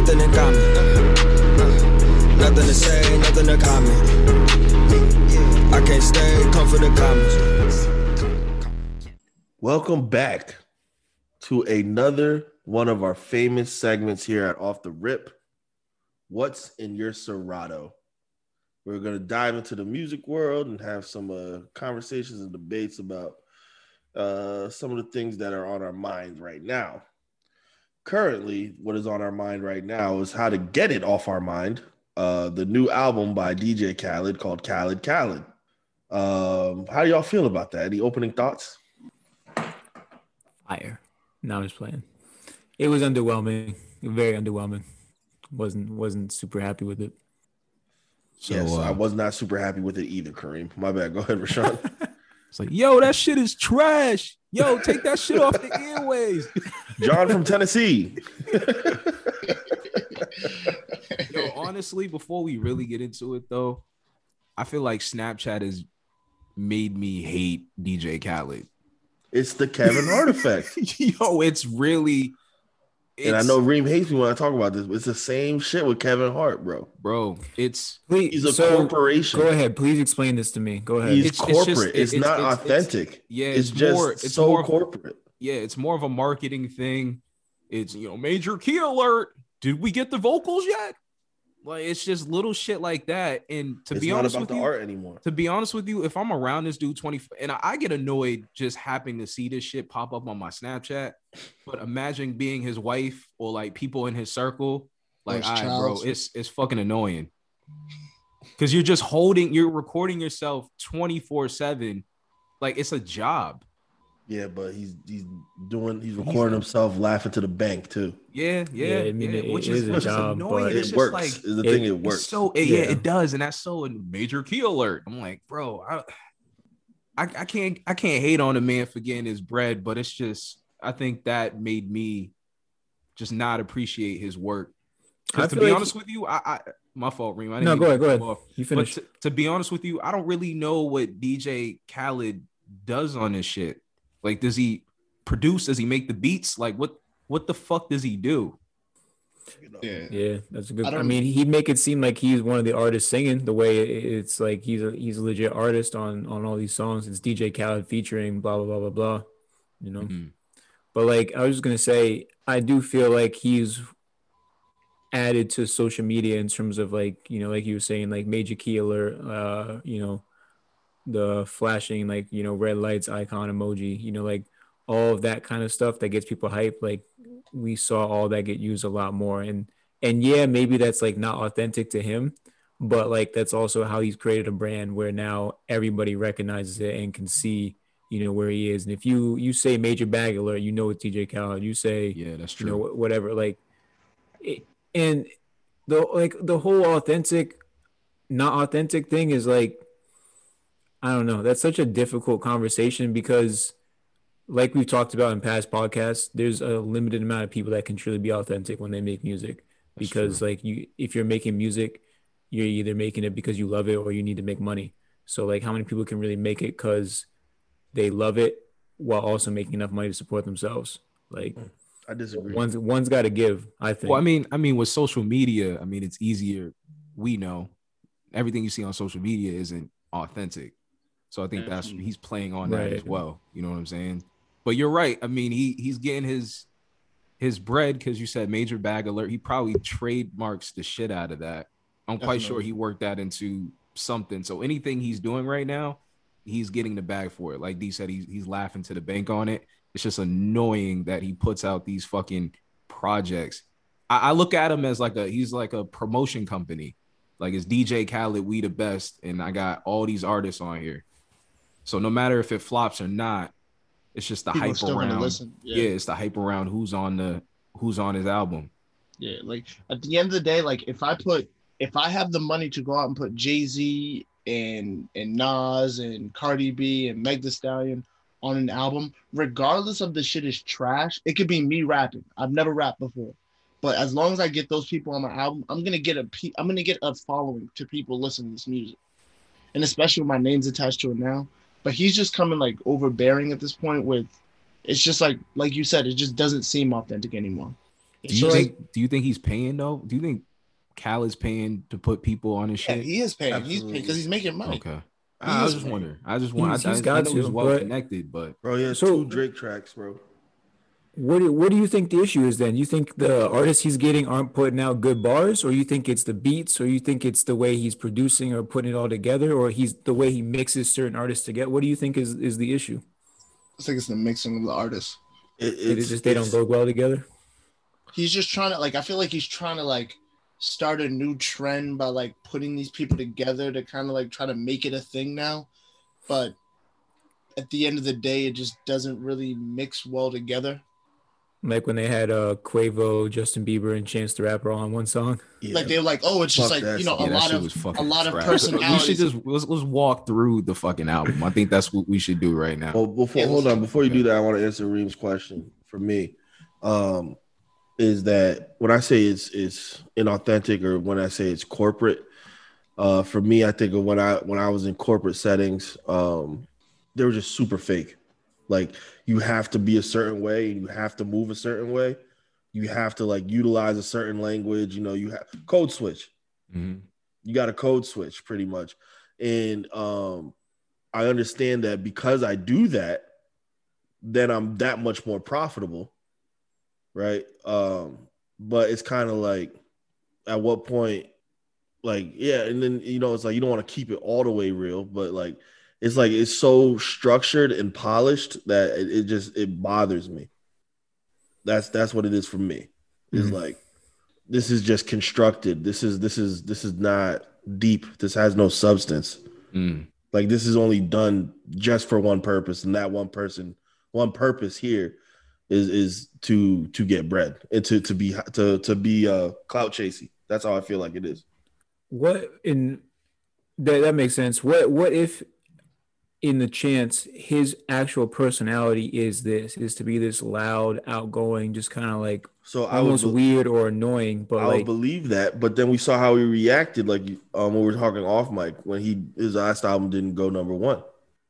nothing in common. Nothing to say, nothing to comment. I can't stay, come for the comments. Welcome back to another one of our famous segments here at Off the Rip. What's in your Serato? We're going to dive into the music world and have some uh, conversations and debates about uh, some of the things that are on our minds right now. Currently, what is on our mind right now is how to get it off our mind. Uh, the new album by DJ Khaled called Khaled Khaled. Um, how do y'all feel about that? Any opening thoughts? Fire. No, I'm just playing. It was underwhelming. Very underwhelming. wasn't wasn't super happy with it. So yes, uh, I was not super happy with it either, Kareem. My bad. Go ahead, Rashaan. it's like, yo, that shit is trash. Yo, take that shit off the airways. John from Tennessee. yo, honestly, before we really get into it though, I feel like Snapchat has made me hate DJ Khaled. It's the Kevin Hart effect. Yo, it's really and I know Reem hates me when I talk about this, but it's the same shit with Kevin Hart, bro. Bro, it's please, he's a so, corporation. Go ahead, please explain this to me. Go ahead. He's it's, corporate. It's, just, it's, it's not authentic. yeah, it's, just more, it's so more, corporate. Yeah, it's more of a marketing thing. It's you know, major key alert. Did we get the vocals yet? Like it's just little shit like that. And to it's be honest with you, art anymore. To be honest with you, if I'm around this dude 20 and I, I get annoyed just happening to see this shit pop up on my Snapchat. But imagine being his wife or like people in his circle. Like, I, bro, it's it's fucking annoying. Cause you're just holding, you're recording yourself 24-7. Like it's a job. Yeah, but he's he's doing he's recording himself laughing to the bank too. Yeah, yeah, yeah. I mean, yeah. It, which is, which job, is annoying. It works. Like, is the it, thing. It works. So it, yeah. yeah. it does, and that's so a major key alert. I'm like, bro, I, I, I can't I can't hate on a man for getting his bread, but it's just I think that made me just not appreciate his work. Because to be like honest with you, I, I my fault, Reem. I didn't no, go ahead, go ahead. Off. You finish. To, to be honest with you, I don't really know what DJ Khaled does on this shit. Like, does he produce? Does he make the beats? Like what what the fuck does he do? Yeah, yeah, that's a good. I, I mean, he'd make it seem like he's one of the artists singing. The way it's like he's a he's a legit artist on on all these songs. It's DJ Khaled featuring blah blah blah blah blah. You know, mm-hmm. but like I was just gonna say, I do feel like he's added to social media in terms of like you know, like you were saying, like major key alert. Uh, you know, the flashing like you know red lights icon emoji. You know, like all of that kind of stuff that gets people hyped like we saw all that get used a lot more. And and yeah maybe that's like not authentic to him but like that's also how he's created a brand where now everybody recognizes it and can see you know where he is. And if you you say major bag alert you know it's DJ Khaled. You say yeah that's true you know whatever like it, and the like the whole authentic not authentic thing is like i don't know that's such a difficult conversation because like we've talked about in past podcasts, there's a limited amount of people that can truly be authentic when they make music. That's because true. like you if you're making music, you're either making it because you love it or you need to make money. So like how many people can really make it because they love it while also making enough money to support themselves? Like hmm. I disagree. One's one's got to give. I think. Well, I mean, I mean, with social media, I mean, it's easier. We know everything you see on social media isn't authentic, so I think that's mm-hmm. he's playing on right. that as well. You know what I'm saying? But you're right. I mean, he he's getting his his bread because you said major bag alert. He probably trademarks the shit out of that. I'm Definitely. quite sure he worked that into something. So anything he's doing right now, he's getting the bag for it. Like D said, he's he's laughing to the bank on it. It's just annoying that he puts out these fucking projects. I, I look at him as like a he's like a promotion company. Like it's DJ Khaled, we the best, and I got all these artists on here. So no matter if it flops or not, it's just the People hype around. Yeah. yeah, it's the hype around who's on the who's on his album. Yeah, like at the end of the day, like if I put if I have the money to go out and put Jay Z and and Nas and Cardi B and Meg Thee Stallion on an album, regardless of the shit is trash, it could be me rapping. I've never rapped before, but as long as I get those people on my album, I'm gonna get a I'm gonna get a following to people listening to this music, and especially when my name's attached to it now, but he's just coming like overbearing at this point with it's just like like you said it just doesn't seem authentic anymore Do you think? Do you think he's paying though? Do you think Cal is paying to put people on his yeah, shit? He is paying. Absolutely. He's paying because he's making money. Okay. I, was just wondering. I just want. He's, I, he's I, I know to, he's well connected, but bro, yeah, so, two Drake tracks, bro. What do, what do you think the issue is then? You think the artists he's getting aren't putting out good bars, or you think it's the beats, or you think it's the way he's producing or putting it all together, or he's the way he mixes certain artists together? What do you think is is the issue? I think it's the mixing of the artists. It, it's, just they don't go well together. He's just trying to like. I feel like he's trying to like start a new trend by like putting these people together to kind of like try to make it a thing now, but at the end of the day, it just doesn't really mix well together. Like when they had uh Quavo, Justin Bieber, and Chance the Rapper all on one song. Yeah. Like they're like, oh, it's just like you know yeah, a lot of a lot of personalities. We should just let's, let's walk through the fucking album. I think that's what we should do right now. Well, before yeah, hold on, before you do that, I want to answer Reem's question for me. Um, is that when I say it's it's inauthentic or when I say it's corporate, uh, for me, I think of when I when I was in corporate settings, um, they were just super fake. Like you have to be a certain way and you have to move a certain way. You have to like utilize a certain language. You know, you have code switch. Mm-hmm. You got a code switch pretty much. And um, I understand that because I do that, then I'm that much more profitable. Right. Um, but it's kind of like at what point, like, yeah, and then you know, it's like you don't want to keep it all the way real, but like it's like it's so structured and polished that it, it just it bothers me. That's that's what it is for me. It's mm-hmm. like this is just constructed. This is this is this is not deep. This has no substance. Mm. Like this is only done just for one purpose, and that one person, one purpose here is is to to get bread and to to be to to be uh clout chasing. That's how I feel like it is. What in that that makes sense. What what if in the chance his actual personality is this is to be this loud outgoing just kind of like so almost be- weird or annoying but i like, believe that but then we saw how he reacted like um when we were talking off mic when he his last album didn't go number one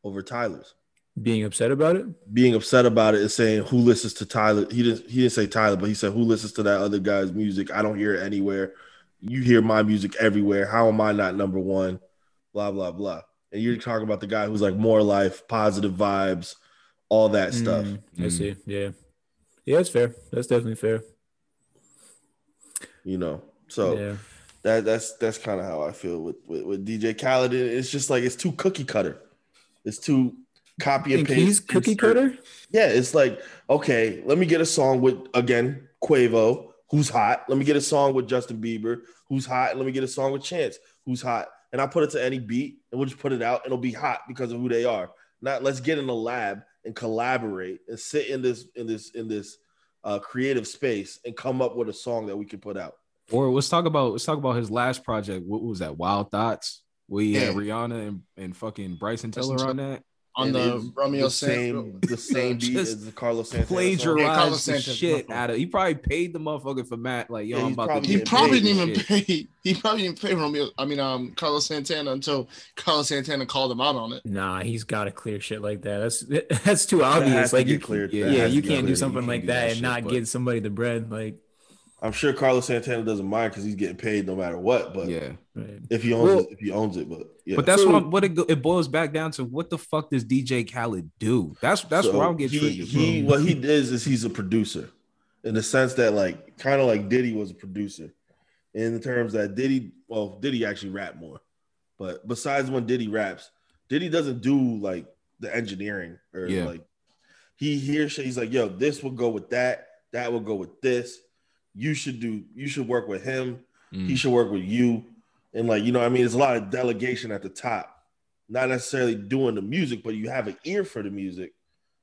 over tyler's. Being upset about it? Being upset about it is saying who listens to tyler? He didn't he didn't say tyler but he said who listens to that other guy's music? I don't hear it anywhere. You hear my music everywhere. How am i not number one? Blah blah blah and you're talking about the guy who's like more life, positive vibes, all that mm, stuff. I mm. see. Yeah. Yeah, that's fair. That's definitely fair. You know, so yeah. that that's that's kind of how I feel with, with, with DJ Khaled. It's just like it's too cookie cutter. It's too copy and paste. He's cookie cutter. Yeah, it's like okay, let me get a song with again Quavo, who's hot. Let me get a song with Justin Bieber, who's hot. Let me get a song with Chance, who's hot and I put it to any beat and we'll just put it out it'll be hot because of who they are. Not let's get in the lab and collaborate and sit in this in this in this uh, creative space and come up with a song that we can put out. Or let's talk about let's talk about his last project. What was that? Wild Thoughts. We yeah. had Rihanna and, and fucking Bryson Tiller on that on the Romeo the same the same beat as the Carlos Santana plagiarized yeah, Carlos the shit out of. He probably paid the motherfucker for Matt. Like yo, yeah, I'm about probably, to. He probably didn't even pay. He probably didn't pay Romeo. I mean, um, Carlos Santana until Carlos Santana called him out on it. Nah, he's got to clear shit like that. That's that's too obvious. Like you, cleared. Yeah, yeah you can't do something like that, that and not but... give somebody the bread. Like I'm sure Carlos Santana doesn't mind because he's getting paid no matter what. But yeah, if he owns well, it, if he owns it, but yeah. But that's so, what what it, it, boils back down to. What the fuck does DJ Khaled do? That's that's so where I'm getting he, triggered. He what he does is he's a producer, in the sense that like kind of like Diddy was a producer, in the terms that Diddy well Diddy actually rap more, but besides when Diddy raps, Diddy doesn't do like the engineering or yeah. like he hears shit. He's like, yo, this will go with that. That will go with this you should do you should work with him mm. he should work with you and like you know i mean there's a lot of delegation at the top not necessarily doing the music but you have an ear for the music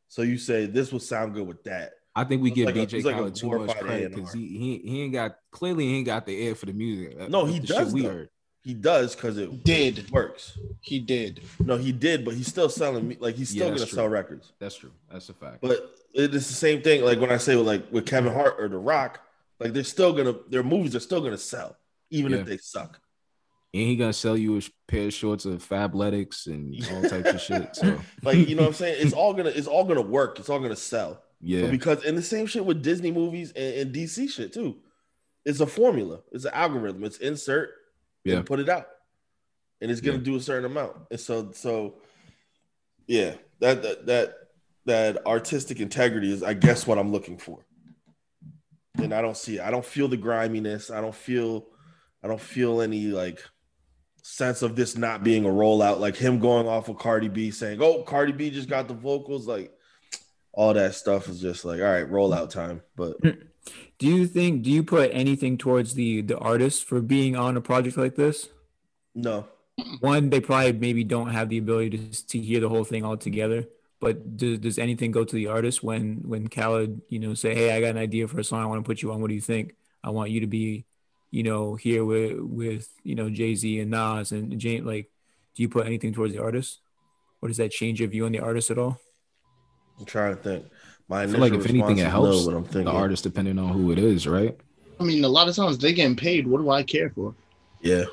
so you say this will sound good with that I think we give like DJ a, Khaled like too much credit because he, he he ain't got clearly he ain't got the ear for the music. No, he does. We heard. He does because it did works. He did. No, he did, but he's still selling me like he's still yeah, gonna true. sell records. That's true. That's a fact. But it's the same thing. Like when I say with like with Kevin Hart or The Rock, like they're still gonna their movies are still gonna sell, even yeah. if they suck. And he gonna sell you a pair of shorts of Fabletics and all types of shit. So like you know what I'm saying? It's all gonna it's all gonna work. It's all gonna sell. Yeah. But because and the same shit with Disney movies and, and, DC shit too. It's a formula. It's an algorithm. It's insert. Yeah. put it out, and it's gonna yeah. do a certain amount. And so so, yeah, that that that that artistic integrity is, I guess, what I'm looking for. And I don't see. It. I don't feel the griminess. I don't feel. I don't feel any like sense of this not being a rollout, like him going off of Cardi B saying, "Oh, Cardi B just got the vocals," like all that stuff is just like, all right, rollout time. But mm. do you think? Do you put anything towards the the artist for being on a project like this? No. One, they probably maybe don't have the ability to to hear the whole thing all together. But does, does anything go to the artist when when Khaled, you know, say, "Hey, I got an idea for a song. I want to put you on. What do you think? I want you to be you know, here with with you know Jay Z and Nas and Jane. Like, do you put anything towards the artist, or does that change your view on the artist at all? I'm trying to think. My I feel like if anything, it helps no, the artist depending on who it is, right? I mean, a lot of times they getting paid. What do I care for? Yeah,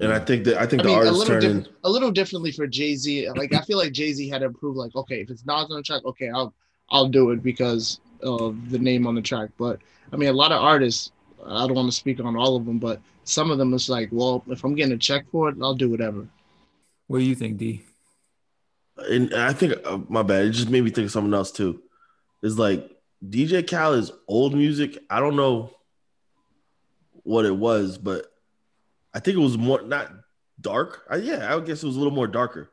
and I think that I think I the mean, artist a little, turning... diff- a little differently for Jay Z. Like I feel like Jay Z had to prove like, okay, if it's not on the track, okay, I'll I'll do it because of the name on the track. But I mean, a lot of artists I don't want to speak on all of them, but some of them it's like, well, if I'm getting a check for it, I'll do whatever. What do you think, D? And I think uh, my bad. It just made me think of something else too. It's like DJ Khaled's old music. I don't know what it was, but I think it was more not dark. I, yeah, I would guess it was a little more darker,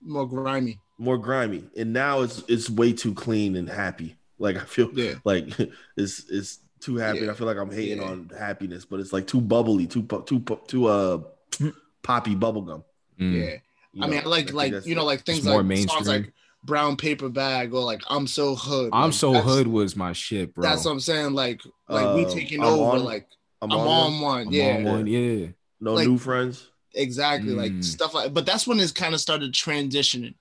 more grimy, more grimy. And now it's it's way too clean and happy. Like I feel yeah. like it's it's too happy. Yeah. I feel like I'm hating yeah. on happiness, but it's like too bubbly, too too too uh poppy bubblegum. Mm. Yeah, you I know, mean, like I like you know, like things like mainstream. songs like brown paper bag or like I'm so hood. I'm like, so hood was my shit, bro. That's what I'm saying. Like like uh, we taking I'm over. On, like I'm, I'm on, on, one. I'm yeah, on one. Yeah. No like, new friends. Exactly, mm. like stuff like. But that's when it's kind of started transitioning.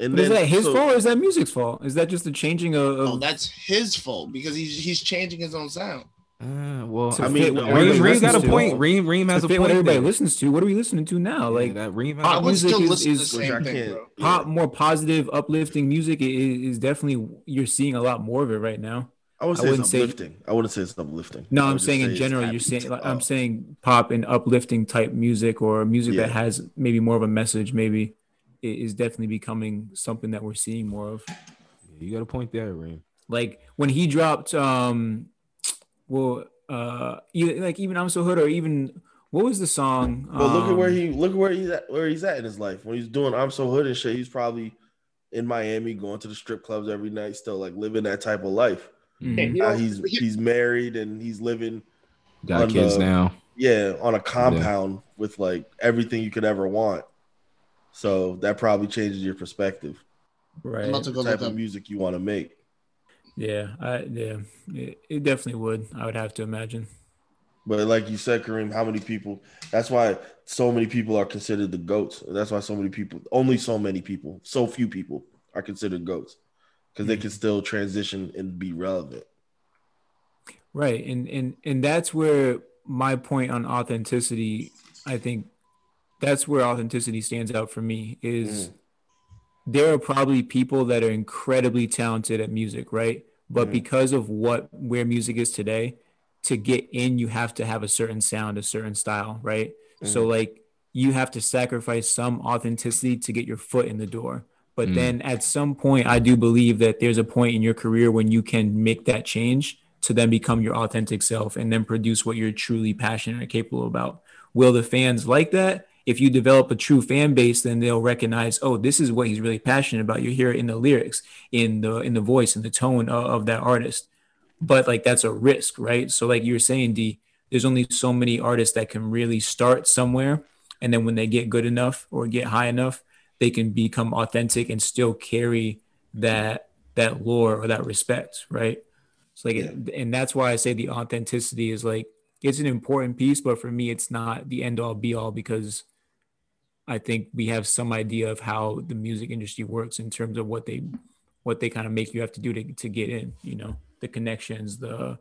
And then, is that his so, fault or is that music's fault? Is that just the changing of? of... No, that's his fault because he's he's changing his own sound. Uh, well, I mean, Reem, Reem got a point. Reem, Reem has a point. What everybody there. listens to. What are we listening to now? Like yeah, that Reem pop music is, is thing, pop more positive, uplifting music is, is, definitely you're seeing a lot more of it right now. I would say I it's uplifting. Say, I wouldn't say it's uplifting. No, I'm saying in general, you're saying like, I'm saying pop and uplifting type music or music yeah. that has maybe more of a message, maybe is definitely becoming something that we're seeing more of. You got a point there, Reem. Like when he dropped, um, well, uh, like even I'm so hood or even what was the song? Well, um, look at where um, he look at where he's at where he's at in his life. When he's doing I'm so hood and shit, he's probably in Miami going to the strip clubs every night, still like living that type of life. Mm-hmm. Uh, he's he's married and he's living got kids now. Yeah, on a compound yeah. with like everything you could ever want. So that probably changes your perspective. Right. I'm the type of music you want to make. Yeah, I yeah, it, it, definitely would. I would have to imagine. But like you said, Kareem, how many people? That's why so many people are considered the goats. That's why so many people, only so many people, so few people are considered goats because they can still transition and be relevant. Right, and and and that's where my point on authenticity, I think, that's where authenticity stands out for me is mm. there are probably people that are incredibly talented at music right but mm. because of what where music is today to get in you have to have a certain sound a certain style right mm. so like you have to sacrifice some authenticity to get your foot in the door but mm. then at some point i do believe that there's a point in your career when you can make that change to then become your authentic self and then produce what you're truly passionate and capable about will the fans like that if you develop a true fan base, then they'll recognize, oh, this is what he's really passionate about. You hear it in the lyrics, in the in the voice, in the tone of, of that artist. But like that's a risk, right? So like you're saying, D, there's only so many artists that can really start somewhere, and then when they get good enough or get high enough, they can become authentic and still carry that that lore or that respect, right? So like, yeah. and that's why I say the authenticity is like it's an important piece, but for me, it's not the end all be all because I think we have some idea of how the music industry works in terms of what they what they kind of make you have to do to, to get in, you know, the connections, the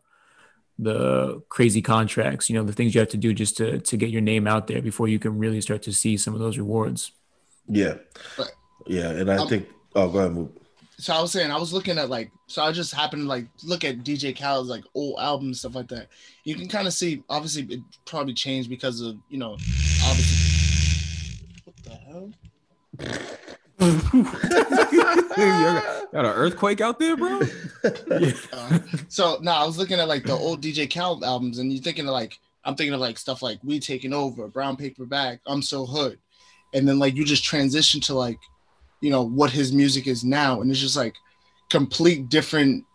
the crazy contracts, you know, the things you have to do just to to get your name out there before you can really start to see some of those rewards. Yeah. Yeah. And I um, think oh go ahead, move. so I was saying I was looking at like so I just happened to like look at DJ Khaled's like old albums stuff like that. You can kind of see obviously it probably changed because of you know obviously what the hell. got an earthquake out there, bro. yeah. Uh, so now nah, I was looking at like the old DJ Khaled albums, and you're thinking of like I'm thinking of like stuff like We Taking Over, Brown Paper Bag, I'm So Hood, and then like you just transition to like you know what his music is now and it's just like complete different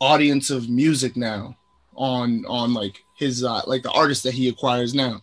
audience of music now on on like his uh like the artists that he acquires now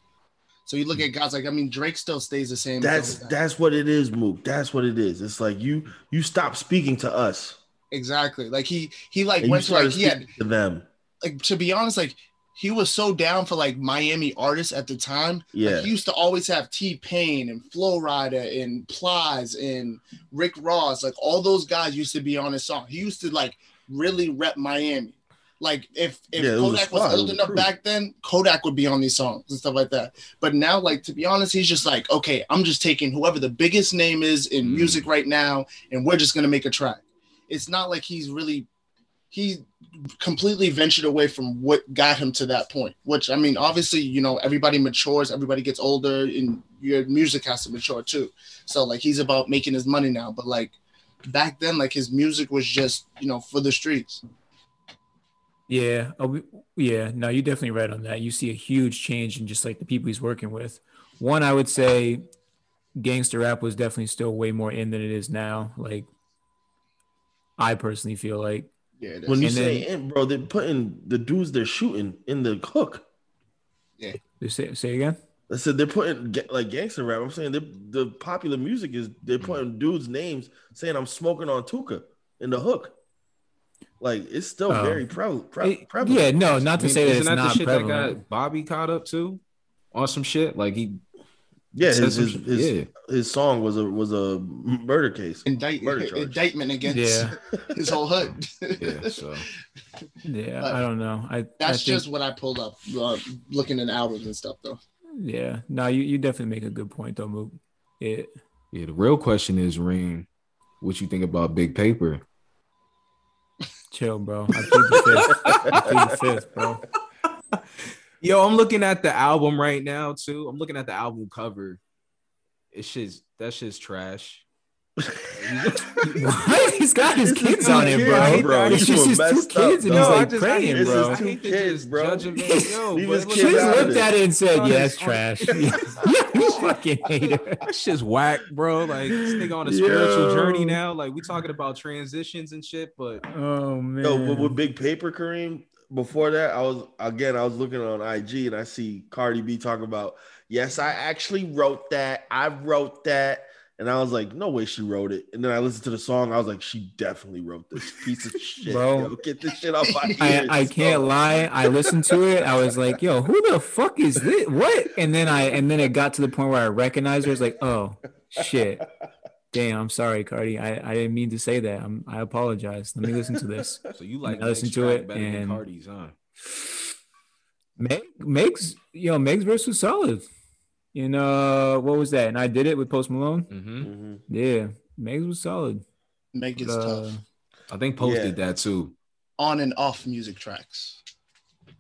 so you look at guys like I mean Drake still stays the same. That's that's what it is, Mook. That's what it is. It's like you you stop speaking to us. Exactly. Like he he like and went to like he had to them. Like to be honest, like he was so down for like Miami artists at the time. Yeah. Like, he used to always have T Pain and Flo Rida and Plies and Rick Ross. Like all those guys used to be on his song. He used to like really rep Miami. Like if if yeah, Kodak was, was old enough back then, Kodak would be on these songs and stuff like that. But now, like to be honest, he's just like, okay, I'm just taking whoever the biggest name is in mm. music right now, and we're just gonna make a track. It's not like he's really he completely ventured away from what got him to that point which i mean obviously you know everybody matures everybody gets older and your music has to mature too. So like he's about making his money now but like back then like his music was just you know for the streets. Yeah oh, yeah no you're definitely right on that. You see a huge change in just like the people he's working with. One i would say gangster rap was definitely still way more in than it is now. Like i personally feel like yeah, when you say then, in, bro, they're putting the dudes they're shooting in the hook. Yeah. They say, say again. I said they're putting like gangster rap. I'm saying the popular music is they're mm. putting dudes' names saying I'm smoking on Tooka in the hook. Like it's still oh. very pre- pre- prevalent. Yeah, no, not to I mean, say that it's that not the shit prevalent. that got Bobby caught up too on some shit. Like he yeah, his his, his, yeah. his, song was a was a murder case. Indict, murder indictment against yeah. his whole hood. yeah, so yeah, but I don't know. I that's I think, just what I pulled up uh, looking at albums and stuff though. Yeah, no, you, you definitely make a good point though, Mook. It yeah, the real question is, Reem, what you think about Big Paper? Chill, bro. I plead the fifth. I plead the fifth, bro. Yo, I'm looking at the album right now too. I'm looking at the album cover. It's just that shit's trash. what? He's got his kids on it, bro. bro. It's just his two kids, and he's like just, praying, it's bro. His two kids, bro. Yo, but kids looked at it and said, "Yeah, it's trash." you fucking hater. That shit's whack, bro. Like this nigga on a spiritual Yo. journey now. Like we talking about transitions and shit, but oh man. Yo, with Big Paper, Kareem, before that, I was again, I was looking on IG and I see Cardi B talking about, yes, I actually wrote that. I wrote that. And I was like, no way she wrote it. And then I listened to the song. I was like, she definitely wrote this piece of shit. Bro, yo, get this shit off my I, I can't lie. I listened to it. I was like, yo, who the fuck is this? What? And then I and then it got to the point where I recognized her. I was like, oh shit. Damn, I'm sorry, Cardi. I, I didn't mean to say that. I'm, I apologize. Let me listen to this. So you like I listen to it and Cardi's, huh? Meg, Meg's, you know, Meg's verse was solid. You know, what was that? And I did it with Post Malone. Mm-hmm. Mm-hmm. Yeah, Meg's was solid. Meg is uh, tough. I think Post yeah. did that too. On and off music tracks.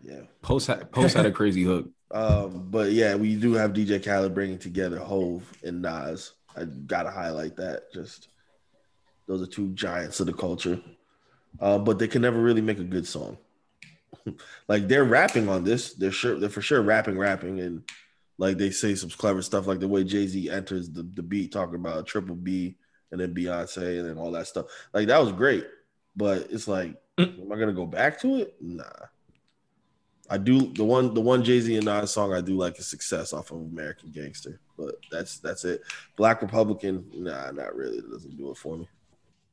Yeah. Post had, Post had a crazy hook. Um, but yeah, we do have DJ Khaled bringing together Hove and Nas. I gotta highlight that. Just those are two giants of the culture, uh, but they can never really make a good song. like they're rapping on this, they're sure they're for sure rapping, rapping, and like they say some clever stuff, like the way Jay Z enters the, the beat, talking about triple B and then Beyonce and then all that stuff. Like that was great, but it's like, mm. am I gonna go back to it? Nah. I do the one the one Jay Z and Nas song I do like is "Success" off of American Gangster, but that's that's it. Black Republican, nah, not really. It doesn't do it for me.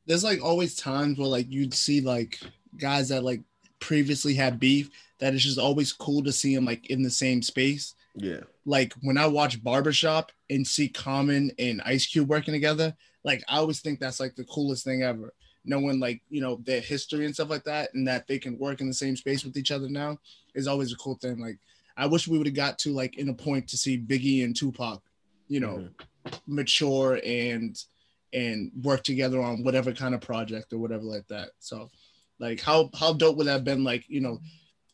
There's like always times where like you'd see like guys that like previously had beef that it's just always cool to see them like in the same space. Yeah. Like when I watch Barbershop and see Common and Ice Cube working together, like I always think that's like the coolest thing ever knowing like you know their history and stuff like that and that they can work in the same space with each other now is always a cool thing like i wish we would have got to like in a point to see biggie and tupac you know mm-hmm. mature and and work together on whatever kind of project or whatever like that. So, like, how how dope would that have been? Like, you know,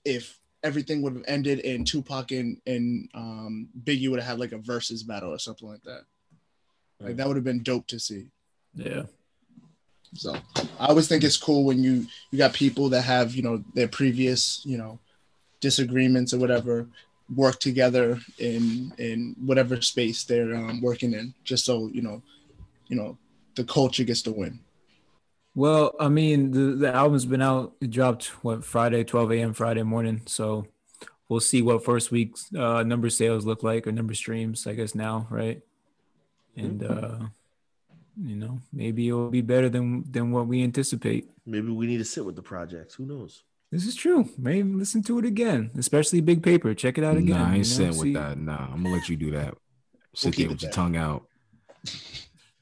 if everything would have ended and Tupac and and um, Biggie would have had like a versus battle or something like that. Like that would have been dope to see. Yeah. So I always think it's cool when you you got people that have you know their previous you know disagreements or whatever work together in in whatever space they're um, working in, just so you know, you know, the culture gets to win. Well, I mean, the, the album's been out. It dropped what Friday, 12 a.m. Friday morning. So we'll see what first week's uh, number sales look like or number streams. I guess now, right? And uh, you know, maybe it'll be better than than what we anticipate. Maybe we need to sit with the projects. Who knows? This is true. Maybe listen to it again, especially Big Paper. Check it out again. Nah, I ain't sitting with that. Nah, I'm gonna let you do that. Sit we'll there with your tongue out.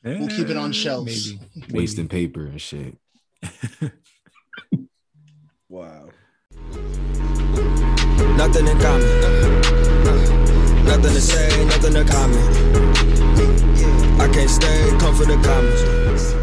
We'll keep it on eh, shelves. Maybe, maybe. Wasting paper and shit. wow. Nothing in common. Nothing to say, nothing to comment. I can't stay, come for the comments.